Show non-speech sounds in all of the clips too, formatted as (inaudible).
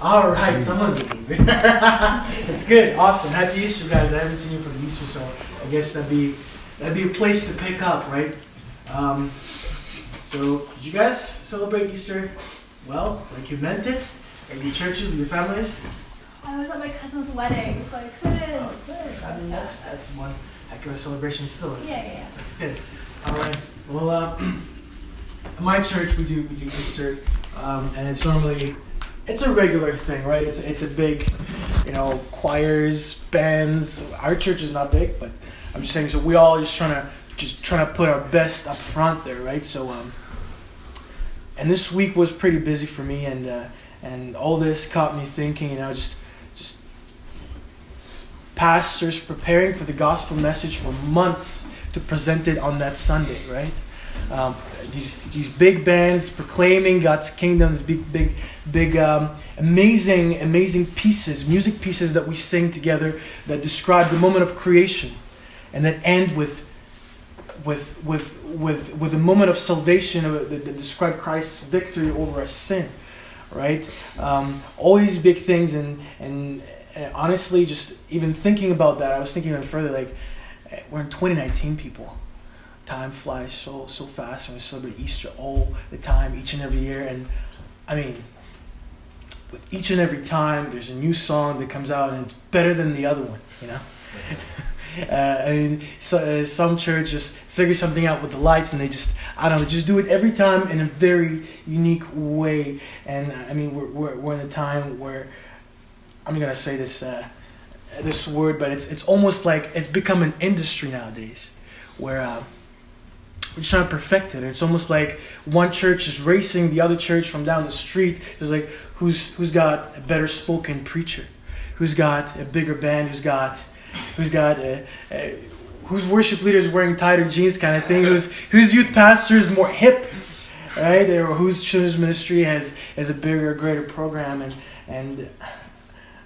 All right, someone's a believer. (laughs) It's good, awesome. Happy Easter, guys. I haven't seen you for Easter, so I guess that'd be that'd be a place to pick up, right? Um, so, did you guys celebrate Easter well, like you meant it, at your churches with your families? I was at my cousin's wedding, so I couldn't. Oh, good. I mean, that's that's one heck of a celebration still. Yeah, yeah, yeah. That's good. All right. Well, uh, (clears throat) at my church we do we do Easter, um, and it's normally it's a regular thing, right? It's it's a big, you know, choirs, bands. Our church is not big, but I'm just saying. So we all just trying to just trying to put our best up front there, right? So um, and this week was pretty busy for me, and uh, and all this caught me thinking, you know, just just pastors preparing for the gospel message for months to present it on that Sunday, right? Um, these these big bands proclaiming God's kingdom, these big big big um, amazing amazing pieces, music pieces that we sing together that describe the moment of creation, and that end with with with with with a moment of salvation that, that describe Christ's victory over our sin, right? Um, all these big things, and and uh, honestly, just even thinking about that, I was thinking even further. Like we're in 2019, people. Time flies so so fast, and we celebrate Easter all the time, each and every year. And I mean, with each and every time, there's a new song that comes out, and it's better than the other one. You know. (laughs) Uh, so, uh, some church just figure something out with the lights, and they just I don't know, just do it every time in a very unique way. And uh, I mean, we're, we're, we're in a time where I'm gonna say this uh, this word, but it's it's almost like it's become an industry nowadays, where uh, we're trying to perfect it. It's almost like one church is racing the other church from down the street. It's like who's who's got a better spoken preacher, who's got a bigger band, who's got who's got a, a whose worship leader is wearing tighter jeans kind of thing, whose whose youth pastor is more hip, right? Or whose children's ministry has has a bigger, greater program, and and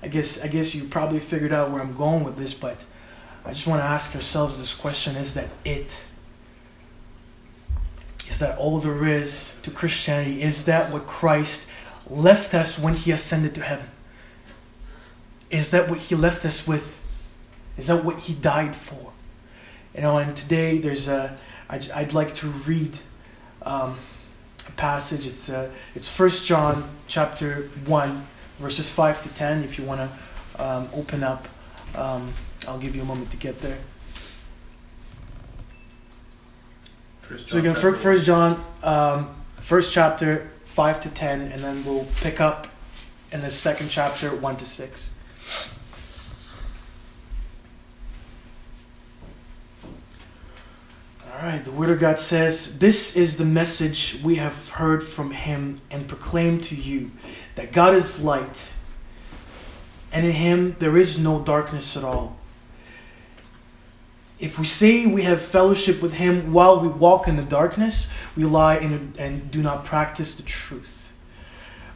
I guess I guess you probably figured out where I'm going with this, but I just want to ask ourselves this question: Is that it? Is that all there is to Christianity? Is that what Christ left us when He ascended to heaven? Is that what He left us with? Is that what He died for? You know, and today there's a. I'd, I'd like to read um, a passage. It's uh, it's First John chapter one, verses five to ten. If you want to um, open up, um, I'll give you a moment to get there. First So again, chapter fir- First John, um, first chapter, five to ten, and then we'll pick up in the second chapter, one to six. All right, the Word of God says, "This is the message we have heard from Him and proclaimed to you, that God is light, and in Him there is no darkness at all." If we say we have fellowship with Him while we walk in the darkness, we lie in, and do not practice the truth.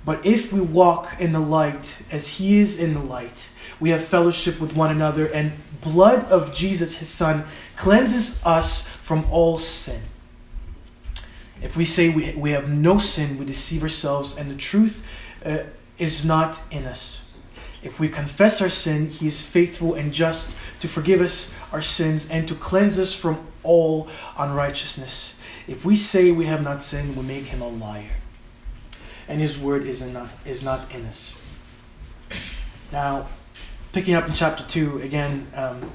But if we walk in the light as He is in the light, we have fellowship with one another, and blood of Jesus, His Son, cleanses us from all sin. If we say we, we have no sin, we deceive ourselves, and the truth uh, is not in us. If we confess our sin, He is faithful and just to forgive us our sins and to cleanse us from all unrighteousness. If we say we have not sinned, we make Him a liar, and His word is not, is not in us. Now, picking up in chapter 2, again, um,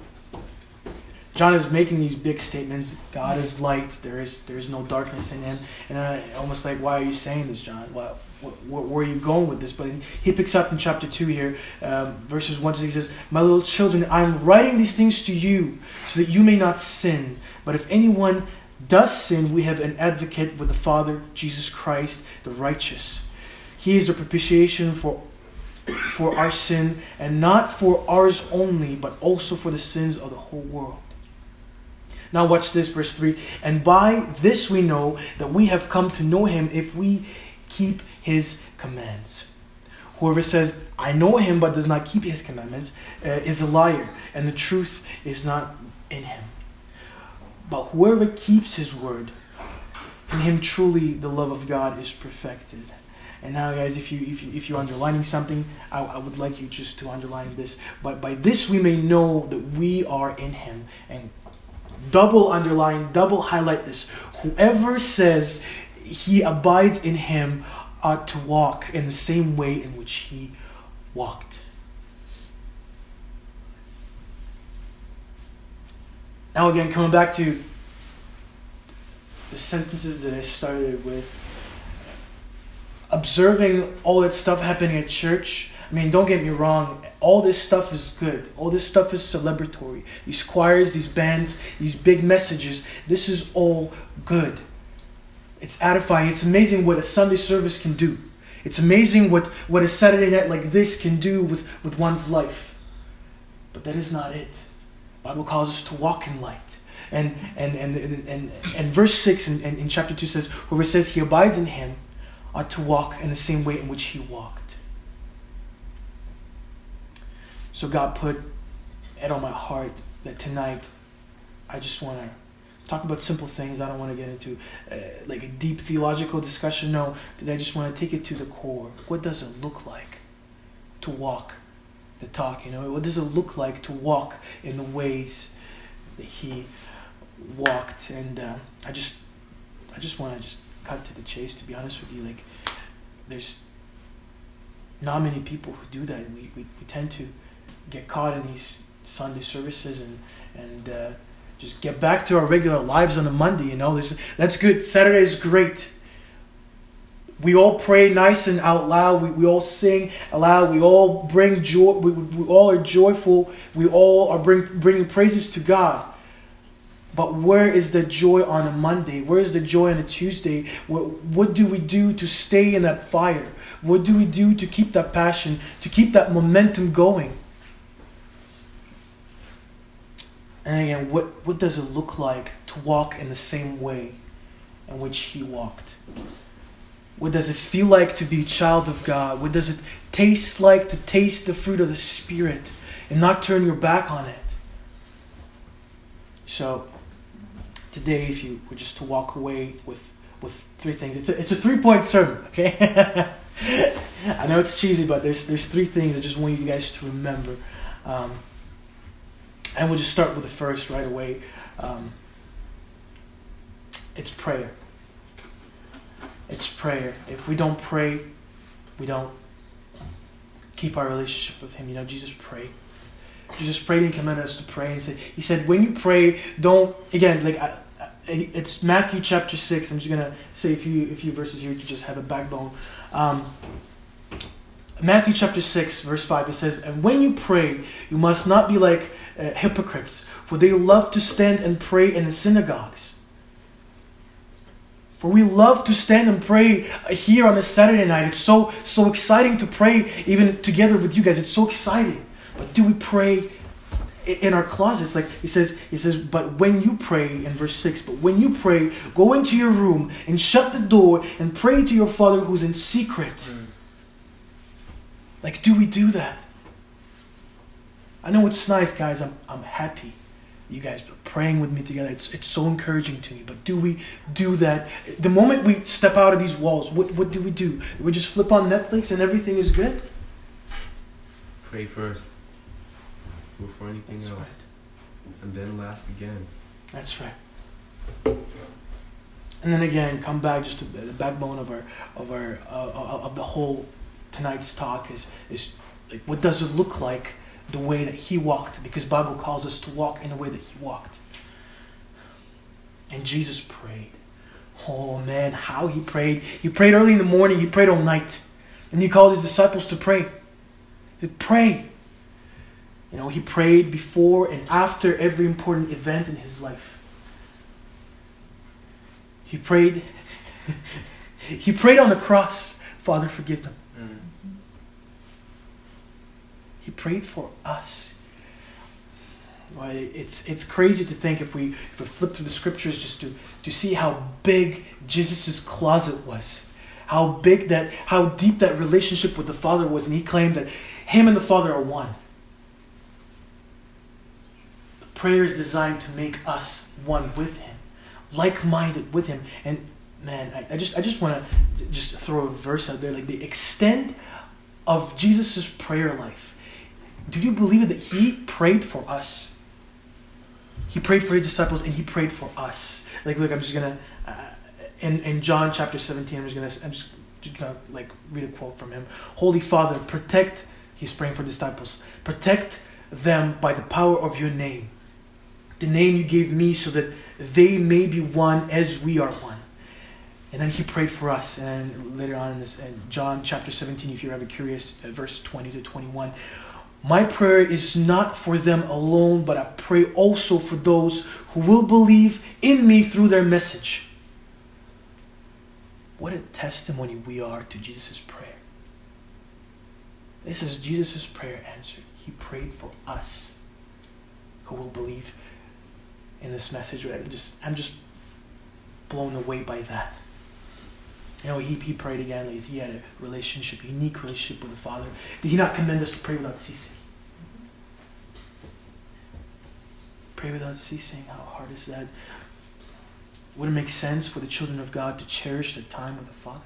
John is making these big statements. God is light. There is there is no darkness in Him. And I almost like, why are you saying this, John? Why, wh- wh- where are you going with this? But he picks up in chapter two here, um, verses one to six. He says, "My little children, I am writing these things to you, so that you may not sin. But if anyone does sin, we have an advocate with the Father, Jesus Christ, the righteous. He is the propitiation for." For our sin, and not for ours only, but also for the sins of the whole world. Now, watch this, verse 3. And by this we know that we have come to know him if we keep his commands. Whoever says, I know him but does not keep his commandments, uh, is a liar, and the truth is not in him. But whoever keeps his word, in him truly the love of God is perfected. And now, guys, if you if you if you're underlining something, I, I would like you just to underline this. But by this we may know that we are in Him, and double underline, double highlight this. Whoever says he abides in Him ought to walk in the same way in which He walked. Now, again, coming back to the sentences that I started with, observing all that stuff happening at church. I mean, don't get me wrong, all this stuff is good. All this stuff is celebratory. These choirs, these bands, these big messages, this is all good. It's edifying. It's amazing what a Sunday service can do. It's amazing what, what a Saturday night like this can do with, with one's life. But that is not it. Bible calls us to walk in light. And and and and, and, and verse 6 in, in, in chapter 2 says, whoever says he abides in him ought to walk in the same way in which he walked. So God put it on my heart that tonight I just want to talk about simple things. I don't want to get into uh, like a deep theological discussion. No, that I just want to take it to the core. What does it look like to walk the talk? You know, what does it look like to walk in the ways that He walked? And uh, I just, I just want to just cut to the chase. To be honest with you, like there's not many people who do that. We we, we tend to get caught in these Sunday services and and uh, just get back to our regular lives on a Monday. You know, this that's good. Saturday is great. We all pray nice and out loud. We, we all sing aloud. We all bring joy. We, we all are joyful. We all are bring, bringing praises to God. But where is the joy on a Monday? Where is the joy on a Tuesday? What, what do we do to stay in that fire? What do we do to keep that passion, to keep that momentum going? And again, what, what does it look like to walk in the same way in which he walked? What does it feel like to be a child of God? What does it taste like to taste the fruit of the Spirit and not turn your back on it? So, today, if you were just to walk away with, with three things, it's a, it's a three point sermon, okay? (laughs) I know it's cheesy, but there's, there's three things I just want you guys to remember. Um, and we'll just start with the first right away. Um, it's prayer. It's prayer. If we don't pray, we don't keep our relationship with Him. You know, Jesus prayed. Jesus prayed and commanded us to pray and said, He said, when you pray, don't again like I, it's Matthew chapter six. I'm just gonna say a few a few verses here to just have a backbone. Um, Matthew chapter 6, verse 5, it says, And when you pray, you must not be like uh, hypocrites, for they love to stand and pray in the synagogues. For we love to stand and pray here on a Saturday night. It's so so exciting to pray even together with you guys. It's so exciting. But do we pray in our closets? Like he says, he says, but when you pray in verse 6, but when you pray, go into your room and shut the door and pray to your father who's in secret. Mm like, do we do that? I know it's nice, guys. I'm, I'm happy you guys are praying with me together. It's, it's so encouraging to me. But do we do that? The moment we step out of these walls, what, what do we do? We just flip on Netflix and everything is good? Pray first before anything That's else. Right. And then last again. That's right. And then again, come back just to the backbone of our of our uh, of the whole tonight's talk is is like what does it look like the way that he walked? Because bible calls us to walk in the way that he walked. And jesus prayed. Oh man how he prayed. He prayed early in the morning. He prayed all night. And he called his disciples to pray. To pray. You know he prayed before and after every important event in his life. He prayed. (laughs) He prayed on the cross. Father forgive them he prayed for us. Well, it's it's crazy to think if we if we flip through the scriptures just to to see how big Jesus' closet was, how big that how deep that relationship with the Father was, and he claimed that him and the Father are one. The prayer is designed to make us one with him, like-minded with him, and man, I, I just I just want to just throw a verse out there, like the extent of Jesus' prayer life. Do you believe that he prayed for us? He prayed for his disciples and he prayed for us. Like, look, I'm just gonna uh, in in John chapter 17. I'm just gonna I'm just, just gonna like read a quote from him. Holy Father, protect. He's praying for disciples. Protect them by the power of your name, the name you gave me, so that they may be one as we are one. And then he prayed for us. And later on in this, in John chapter 17, if you're ever curious, uh, verse 20 to 21. My prayer is not for them alone, but I pray also for those who will believe in me through their message. What a testimony we are to Jesus' prayer. This is Jesus' prayer answered. He prayed for us who will believe in this message. I'm just, I'm just blown away by that. You know, he, he prayed again. Like he had a relationship, unique relationship with the Father. Did he not command us to pray without ceasing? Pray without ceasing. How hard is that? Would it make sense for the children of God to cherish their time with the Father?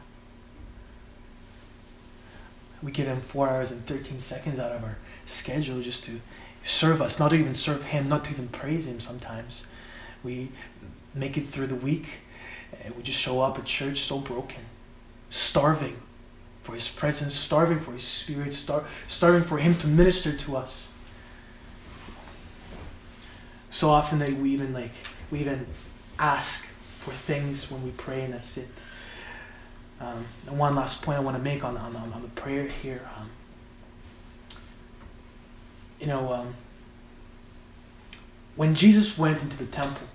We give him four hours and 13 seconds out of our schedule just to serve us, not to even serve him, not to even praise him sometimes. We make it through the week and we just show up at church so broken, starving for His presence, starving for His Spirit, star- starving for Him to minister to us. So often that we even like we even ask for things when we pray, and that's it. Um, and one last point I want to make on on, on the prayer here. Um, you know, um, when Jesus went into the temple,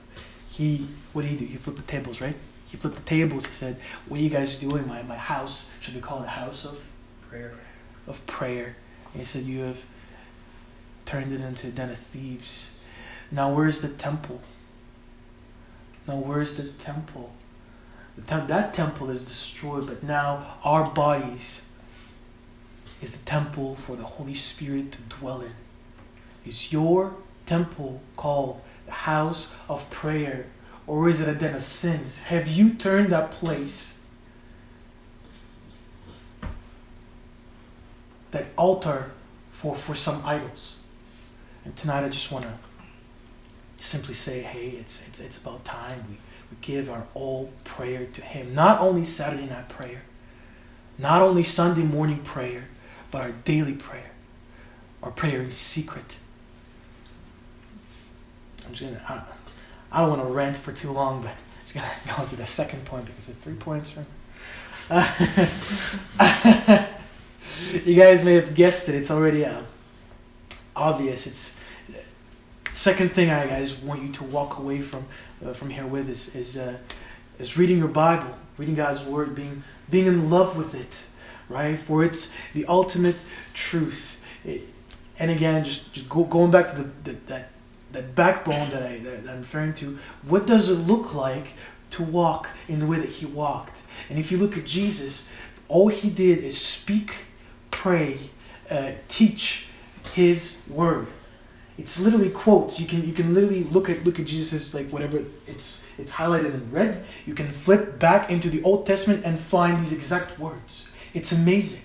he what did he do? He flipped the tables, right? He flipped the tables. He said, "What are you guys doing? My my house should we call it a house of prayer?" Of prayer. And he said, "You have turned it into a den of thieves." Now where's the temple? Now where's the temple? The tem- that temple is destroyed, but now our bodies is the temple for the Holy Spirit to dwell in. Is your temple called house of prayer or is it a den of sins? Have you turned that place, that altar, for, for some idols? And tonight I just want to simply say, hey, it's, it's, it's about time we, we give our all prayer to Him. Not only Saturday night prayer, not only Sunday morning prayer, but our daily prayer, our prayer in secret. I'm just gonna. I don't want to rant for too long, but I'm just gonna go into the second point because of three points. Uh, (laughs) you guys may have guessed it. It's already uh, obvious. It's second thing I guys want you to walk away from uh, from here with is is uh, is reading your Bible, reading God's Word, being being in love with it, right? For it's the ultimate truth. It, and again, just just go, going back to the, the that that backbone that, I, that I'm referring to, what does it look like to walk in the way that he walked? And if you look at Jesus, all he did is speak, pray, uh, teach his word. It's literally quotes. You can you can literally look at look at Jesus like whatever it's it's highlighted in red. You can flip back into the Old Testament and find these exact words. It's amazing.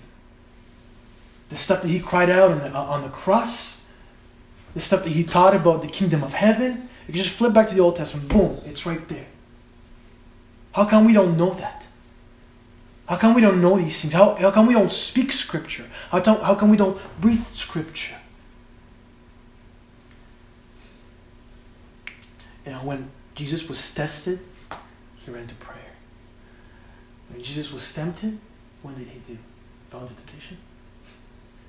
The stuff that he cried out on the, on the cross, the stuff that he taught about the kingdom of heaven. You can just flip back to the Old Testament, boom, it's right there. How come we don't know that? How come we don't know these things? How, how come we don't speak Scripture? How, to, how come we don't breathe Scripture? You know, when Jesus was tested, he ran to prayer. When Jesus was tempted, what did he do? Fell into temptation?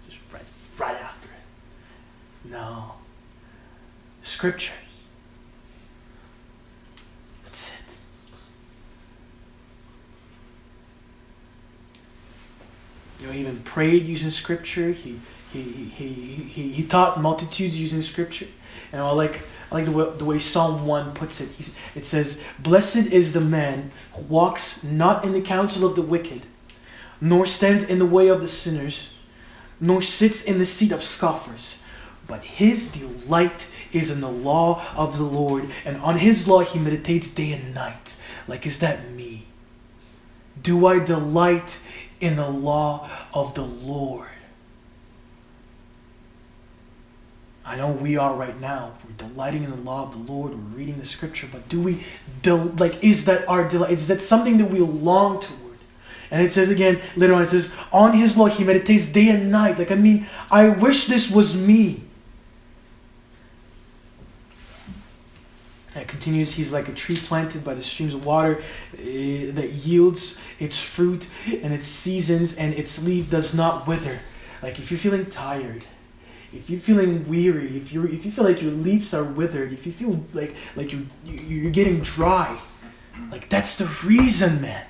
Just right, right after. No. Scripture. That's it. You know, he even prayed using Scripture. He he, he, he, he taught multitudes using Scripture. And I like I like the way, the way Psalm 1 puts it. He's, it says, Blessed is the man who walks not in the counsel of the wicked, nor stands in the way of the sinners, nor sits in the seat of scoffers, but his delight is in the law of the Lord, and on his law he meditates day and night. Like, is that me? Do I delight in the law of the Lord? I know we are right now. We're delighting in the law of the Lord. We're reading the scripture, but do we del- like is that our delight? Is that something that we long toward? And it says again later on, it says, on his law he meditates day and night. Like I mean, I wish this was me. And it continues, he's like a tree planted by the streams of water eh, that yields its fruit and its seasons, and its leaf does not wither. Like if you're feeling tired, if you're feeling weary, if you if you feel like your leaves are withered, if you feel like like you you're getting dry, like that's the reason, man.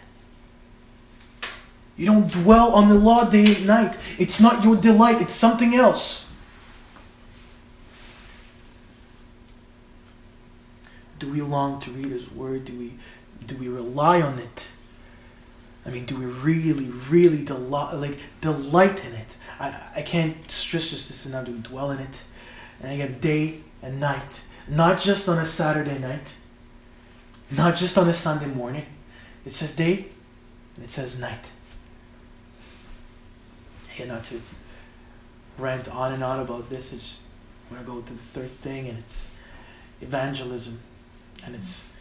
You don't dwell on the law day and night. It's not your delight. It's something else. Do we long to read His Word? Do we do we rely on it? I mean, do we really, really delight like delight in it? I, I can't stress just this enough. Do we dwell in it? And again, day and night, not just on a Saturday night, not just on a Sunday morning. It says day and it says night. Hey, not to rant on and on about this. I just want to go to the third thing, and it's evangelism, and it's